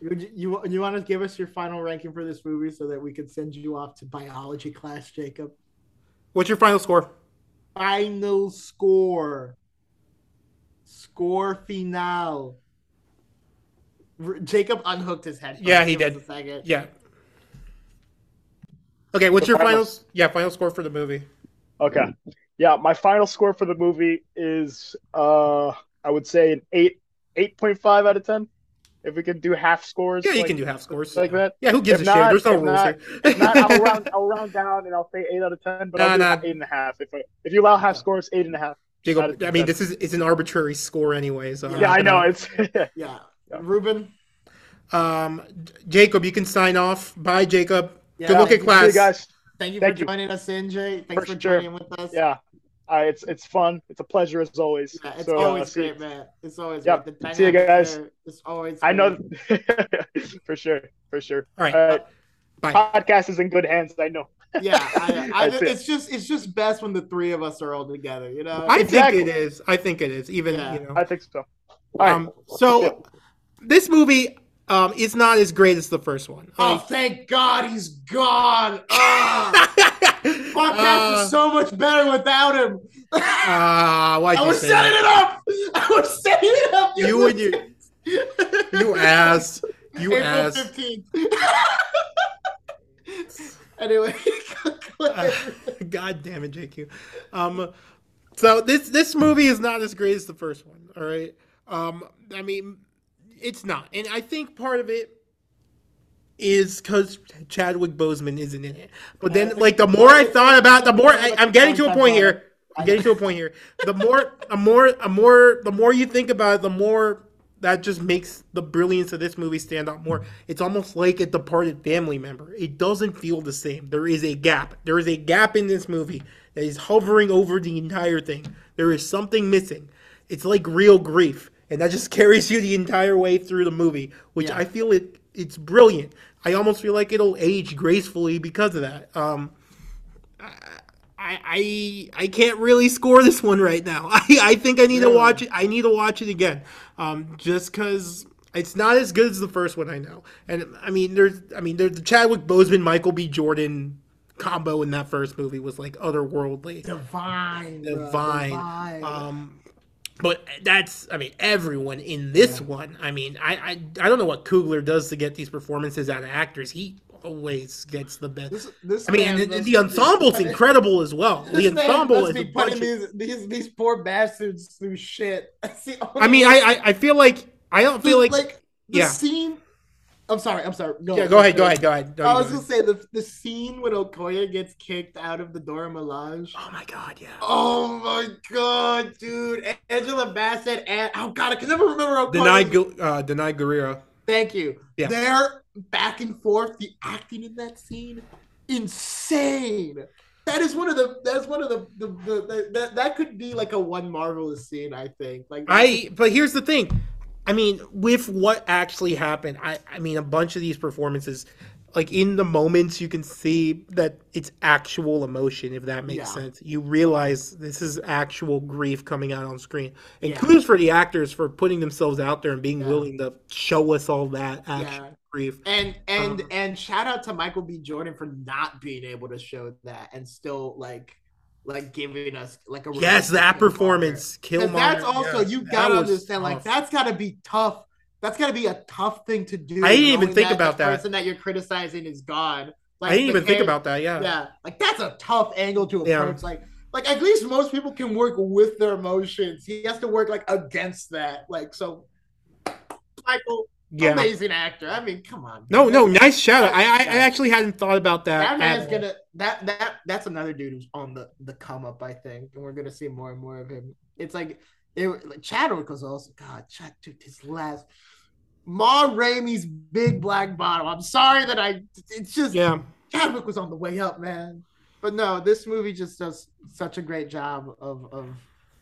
You, you, you want to give us your final ranking for this movie so that we can send you off to biology class, Jacob? What's your final score? Final score. Score final. R- Jacob unhooked his head. Yeah, he did. A second. Yeah. Okay, what's The your final- final? Yeah, final score for the movie. okay. Yeah, my final score for the movie is uh I would say an eight eight point five out of ten. If we can do half scores. Yeah, you like- can do half scores. like that. Yeah, who gives If a shit? There's no rules not- here. Not, I'll round I'll round down and I'll say eight out of ten, but Nah, I'll do nah. eight and a half. If I, if you allow half scores, eight and a half. Jacob, Not a I mean, this is it's an arbitrary score anyway. So Yeah, I know. It's Yeah. Yeah. Ruben. Um, Jacob, you can sign off. Bye, Jacob. Yeah, Good luck at you. See you class. guys. Thank you Thank for you. joining us, NJ. Thanks For for, sure. joining with us. Yeah. Uh, it's it's fun. It's a pleasure as always. Yeah, it's So, uh, always see- great, man. It's always Yep. great. The See you dynamic guys. it's always. I know for sure, for sure. All right. All right. Bye. Podcast is in good hands. I know. Yeah, I, I, That's it. it's just it's just best when the three of us are all together. You know. I Exactly. think it is. I think it is. Even Yeah. you know. I think so. All right. Um, so this movie um, is not as great as the first one. oh, Like, thank God he's gone. Ah, podcast uh, is so much better without him. uh, why'd I you was setting that? it up. I was setting it up. You and you. you asked. You April ass. 15th. anyway, Uh, God damn it, JQ. Um, so this this movie is not as great as the first one. All right. Um, I mean, it's not, and I think part of it is because Chadwick Boseman isn't in it. But then, like, the more I thought about, the more I, I'm getting to a point here. I'm getting to a point here. The more, a more, a more, the more you think about it, the more that just makes the brilliance of this movie stand out more. It's almost like a departed family member. It doesn't feel the same. There is a gap. There is a gap in this movie that is hovering over the entire thing. There is something missing. It's like real grief, and that just carries you the entire way through the movie, which Yeah. I feel it. It's brilliant. I almost feel like it'll age gracefully because of that. Um, I, I I can't really score this one right now. I, I think I need to watch it. I need to watch it again, um, just because it's not as good as the first one. I know, and I mean, there's I mean, there's the Chadwick Boseman, Michael B. Jordan combo in that first movie was like otherworldly, Divine. divine. divine. Um, but that's I mean, everyone in this one. I mean, I, I I don't know what Coogler does to get these performances out of actors. He always gets the best. this, this I mean, man the, must the be- ensemble's incredible as well. The ensemble is a bunch putting of, these, these these poor bastards through shit. I mean, I, I I feel like I don't feel like, like the yeah. scene. I'm sorry. I'm sorry. Go, yeah. Go ahead, go ahead, go ahead. No, I was go gonna ahead. say the the scene when Okoye gets kicked out of the Dora Milaje. Oh my god, yeah. Oh my god, dude! Angela Bassett and oh god, I can never remember Okoye. Danai, uh, Danai Gurira. Thank you. Yeah. They're back and forth. The acting in that scene, insane. That is one of the. That's one of the. the, the, the that that could be like a one marvelous scene. I think. Like I but here's the thing. I mean, with what actually happened, I I mean a bunch of these performances like in the moments you can see that it's actual emotion if that makes Yeah. sense. You realize this is actual grief coming out on screen. And Yeah. kudos for the actors for putting themselves out there and being Yeah. willing to show us all that actual grief. And and Um, and shout out to Michael B. Jordan for not being able to show that and still like like giving us like a Yes, that performance kill Killmonger. that's also yeah, you gotta was understand like that's gotta be tough. That's gotta be a tough thing to do. I didn't even think that about the that. person that you're criticizing is gone. Like I didn't the even think about that. Yeah. yeah like that's a tough angle to Yeah. approach like like at least most people can work with their emotions he has to work like against that like so michael Yeah. amazing actor i mean come on No, no, nice shout out. I, I, I actually hadn't thought about that. that man's gonna that that that's another dude who's on the the come up i think and we're gonna see more and more of him it's like it like chadwick was also god chad dude his last Ma Rainey's big black bottom. I'm sorry that I. It's just Yeah. Chadwick was on the way up, man. But no, this movie just does such a great job of of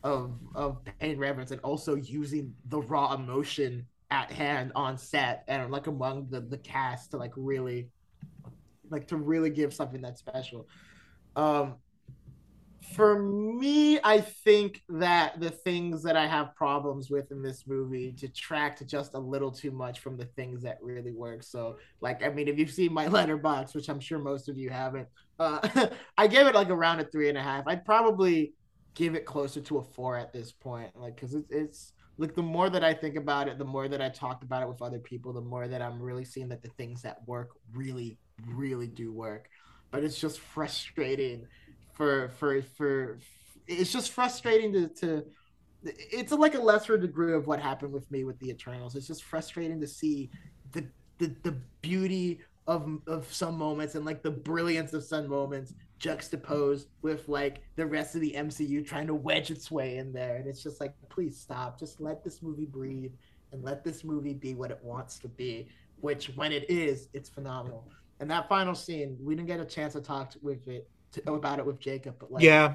of of paying reverence and also using the raw emotion at hand on set and like among the the cast to like really like to really give something that's special. Um for me, I think that the things that I have problems with in this movie detract just a little too much from the things that really work. So, like, I mean, if you've seen my Letterboxd, which I'm sure most of you haven't, uh, I gave it like around a three and a half. I'd probably give it closer to a four at this point, like, because it's, it's like the more that I think about it, the more that I talked about it with other people, the more that I'm really seeing that the things that work really, really do work. But it's just frustrating for for for it's just frustrating to to it's like a lesser degree of what happened with me with the Eternals. It's just frustrating to see the the, the beauty of of some moments and like the brilliance of some moments juxtaposed with like the rest of the MCU trying to wedge its way in there. And it's just like, please stop. Just let this movie breathe and let this movie be what it wants to be. Which when it is, it's phenomenal. And that final scene, we didn't get a chance to talk with it to, about it with Jacob, but like, Yeah.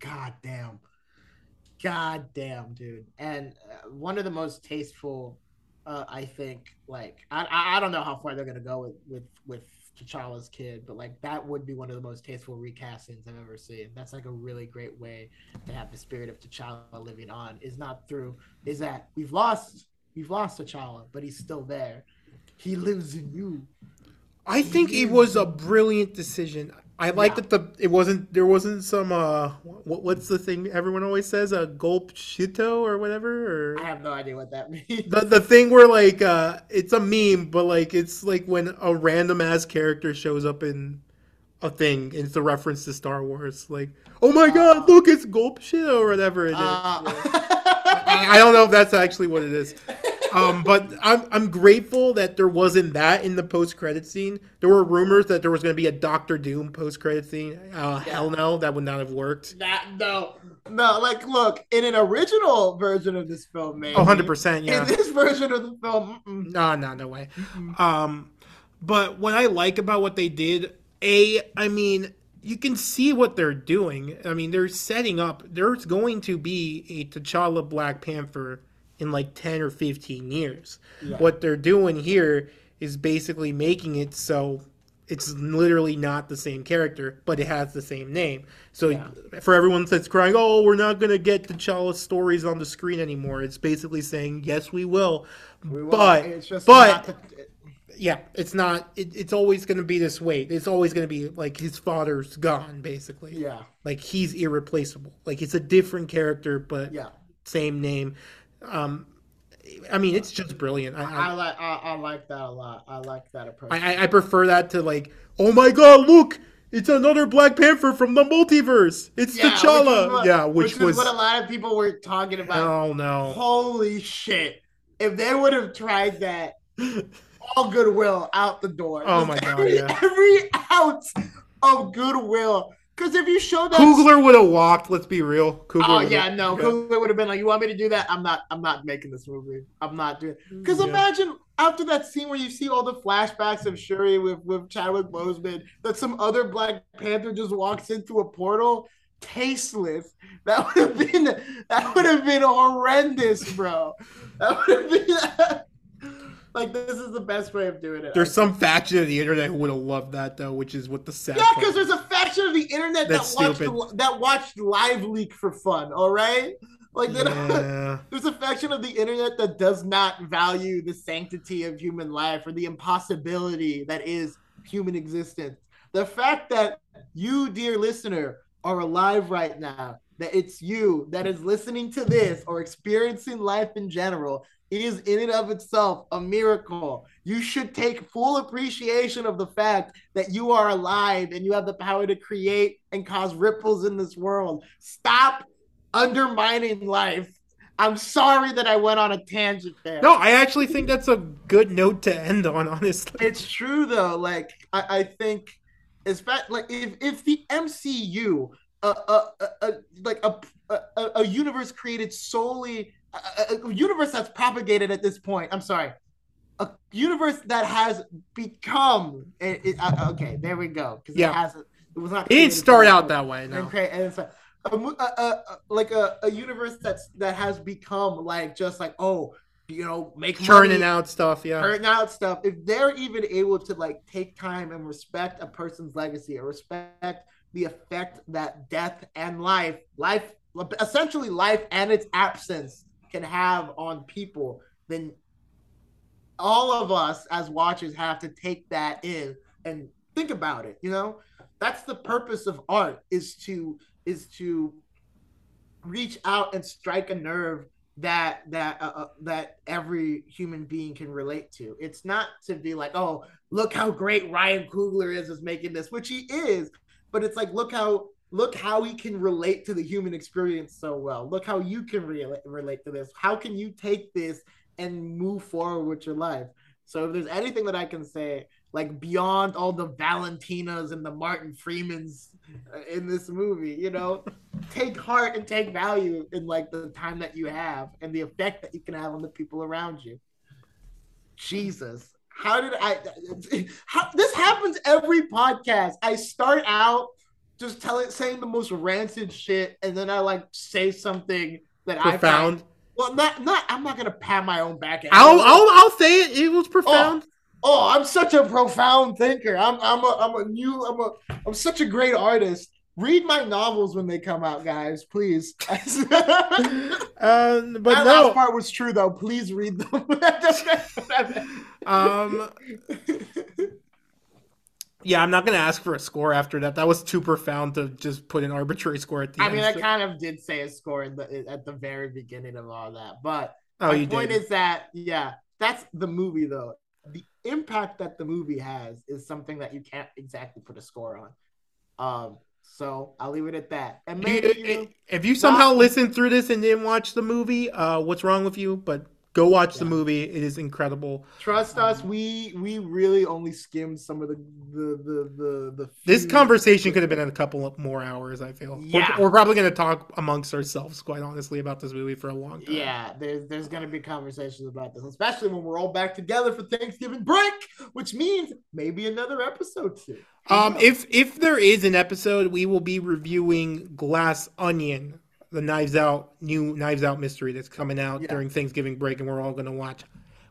God damn. God damn, dude. And uh, one of the most tasteful, uh, I think, like, I, I, I don't know how far they're going to go with, with, with T'Challa's kid, but like, that would be one of the most tasteful recastings I've ever seen. That's like a really great way to have the spirit of T'Challa living on, is not through, is that we've lost, we've lost T'Challa, but he's still there. He lives in you. I think it was a brilliant decision. I like Yeah. that the it wasn't there wasn't some uh what what's the thing everyone always says a gulp shito or whatever or I have no idea what that means. the the thing where like uh it's a meme but like it's like when a random ass character shows up in a thing and it's a reference to Star Wars like oh my god look it's gulp shito or whatever it is. Uh, I, I don't know if that's actually what it is. Um, but I'm I'm grateful that there wasn't that in the post credit scene. There were rumors that there was going to be a Doctor Doom post credit scene. Uh, Hell no, that would not have worked. That no, no. Like, look, in an original version of this film, maybe. Oh, 100 percent. In this version of the film, mm-mm. No, no, no way. Um, but what I like about what they did, a, I mean, you can see what they're doing. I mean, they're setting up. There's going to be a T'Challa Black Panther in like ten or fifteen years. Yeah. What they're doing here is basically making it so it's literally not the same character, but it has the same name. So Yeah. for everyone that's crying, "Oh, we're not gonna get T'Challa stories on the screen anymore," it's basically saying, "Yes, we will." We will. But it's just but the- yeah, it's not. It, it's always going to be this way. It's always going to be like his father's gone, basically. yeah, Like he's irreplaceable. Like it's a different character, but yeah. same name. Um, I mean, it's just brilliant. I I I, like I, I like that a lot. I like that approach. I, I prefer that to like, oh my god, look, it's another Black Panther from the multiverse. It's Yeah, which T'Challa. is what- yeah, which, is was what a lot of people were talking about. oh no. Holy shit! If they would have tried that, all goodwill out the door. Oh my God, yeah. every ounce of goodwill. Because if you show that, Coogler would have walked. Let's be real. Coogler oh would've- yeah, no, Coogler would have been like, "You want me to do that? I'm not. I'm not making this movie. I'm not doing." It. Because Yeah. imagine after that scene where you see all the flashbacks of Shuri with with Chadwick Boseman, that some other Black Panther just walks into a portal, tasteless. That would have been that would have been horrendous, bro. That would have been like this is the best way of doing it. There's some faction of the internet who would have loved that though, which is what the sad. yeah, because there's a faction of the internet that watched stupid. that watched LiveLeak for fun. All right, like yeah. There's a faction of the internet that does not value the sanctity of human life or the impossibility that is human existence. The fact that you, dear listener, are alive right now, that it's you that is listening to this or experiencing life in general, it is in and of itself a miracle. You should take full appreciation of the fact that you are alive and you have the power to create and cause ripples in this world. Stop undermining life. I'm sorry that I went on a tangent there. No, I actually think that's a good note to end on. Honestly, It's true though. Like I, I think, especially like if if the MCU, uh, uh, uh like a, a a universe created solely a, a- universe that's propagated at this point. I'm sorry, a universe that has become. It, it, uh, okay, there we go. Because Yeah. it hasn't. It was not. it didn't start out that way. and No, create and it's like a, a, a, a- like a, a universe that's that has become like just like oh you know make churning money, out stuff. Yeah, churning out stuff if they're even able to like take time and respect a person's legacy or respect the effect that death and life life essentially life and its absence can have on people then all of us as watchers have to take that in and think about it you know? That's the purpose of art is to is to reach out and strike a nerve that that uh, uh, that every human being can relate to. It's not to be like oh look how great ryan coogler is is making this which he is but it's like look how look how he can relate to the human experience so well. Look how you can relate relate to this. How can you take this and move forward with your life? So if there's anything that i can say like beyond all the valentinas and the martin freemans uh, in this movie you know take heart and take value in like the time that you have and the effect that you can have on the people around you. Jesus. How did i how, this happens every podcast. I start out just telling saying the most rancid shit and then i like say something that i profound. find well not not i'm not gonna pat my own back I'll, I'll I'll say it. It was profound. Oh, I'm such a profound thinker. I'm I'm a I'm a new I'm a I'm such a great artist. Read my novels when they come out, guys, please. that Uh, but last no. part was true though. Please read them. Um, yeah, I'm not gonna ask for a score after that. That was too profound to just put an arbitrary score at the I end. I mean, I kind of did say a score the, at the very beginning of all that, but oh, my you point did. is that yeah, that's the movie though. The impact that the movie has is something that you can't exactly put a score on. Um, so I'll leave it at that. And You- maybe you know, if you somehow not- listened through this and didn't watch the movie, uh, what's wrong with you? But Go watch the movie. It is incredible. Trust us, we we really only skimmed some of the the the the, the This conversation could have been in a couple of more hours. I feel. We're- Yeah. We're, probably going to talk amongst ourselves, quite honestly, about this movie for a long time. Yeah, there's there's gonna be conversations about this, especially when we're all back together for Thanksgiving break, which means maybe another episode too. Um, if if there is an episode, we will be reviewing Glass Onion, the Knives Out new Knives Out mystery that's coming out Yeah. during Thanksgiving break, and we're all going to watch.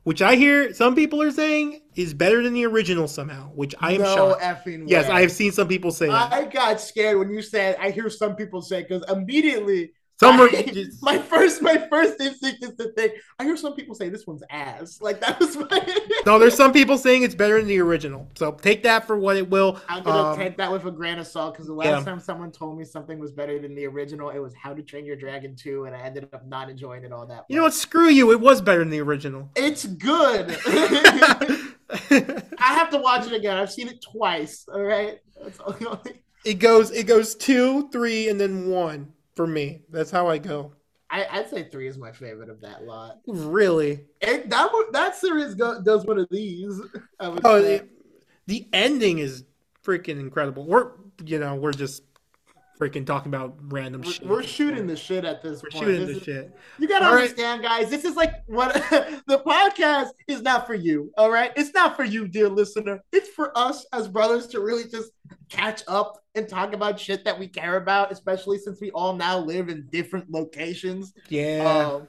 Which I hear some people are saying is better than the original somehow. Which I am no shocked. effing Yes, way. I have seen some people say that. I got scared when you said. I hear some people say because immediately Some I- my first my first instinct is to think. I hear some people say this one's ass. Like that was my. no. There's some people saying it's better than the original. So take that for what it will. I'm gonna Um, take that with a grain of salt because the last yeah. time someone told me something was better than the original, it was How to Train Your Dragon 2, and I ended up not enjoying it all that. Much. You know what? Screw you. It was better than the original. It's good. I have to watch it again. I've seen it twice. All right. That's all. it goes. It goes two, three, and then one for me. That's how I go. I, I'd say three is my favorite of that lot. Really. And that that series go, does one of these. I would Oh, the, the ending is freaking incredible. We're you know we're just freaking talking about random We're, shit. we're shooting the shit at this We're point. shooting This the is- shit. You gotta All right. understand, guys. This is like what the podcast is not for you. All right, it's not for you, dear listener. It's for us as brothers to really just catch up and talk about shit that we care about, especially since we all now live in different locations, Yeah. um,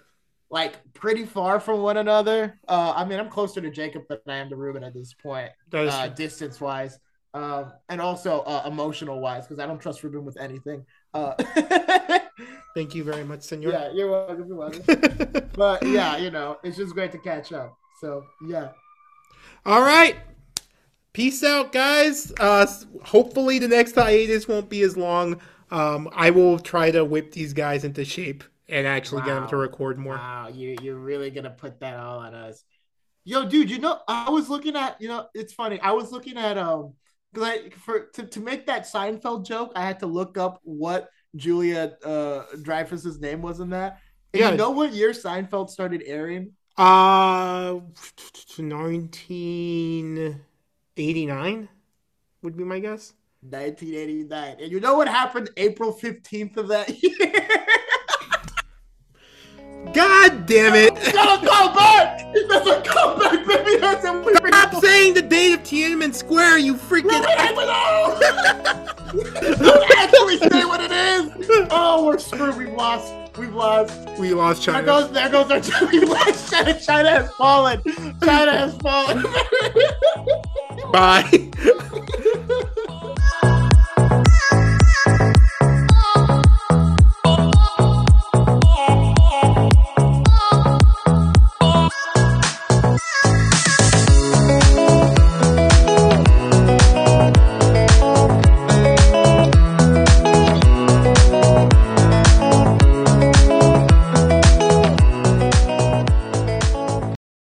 like pretty far from one another. Uh, I mean, I'm closer to Jacob than I am to Ruben at this point, uh, distance wise, um, and also uh, emotional wise, because I don't trust Ruben with anything. Uh, Thank you very much, Senor. yeah, you're welcome. You're welcome but yeah, you know, it's just great to catch up. So yeah, All right. Peace out, guys. Uh, hopefully the next hiatus won't be as long. Um, I will try to whip these guys into shape and actually get them to record more. wow, you you're really gonna put that all on us. Yo, dude, you know, I was looking at, you know, it's funny. I was looking at um, like for to, to make that Seinfeld joke, I had to look up what Julia uh Dreyfus's name was in that. And Yeah. you know what year Seinfeld started airing? Uh, 1989 would be my guess. 1989. And you know what happened April 15th of that year? God damn it! He doesn't come back. He doesn't come back, baby. That's a we Stop saying the date of Tiananmen Square, you freaking. Don't actually say what it is. Oh, we're screwed. We've lost. We've lost. we lost China. There goes. There goes our. We've lost China. China has fallen. China has fallen. Bye.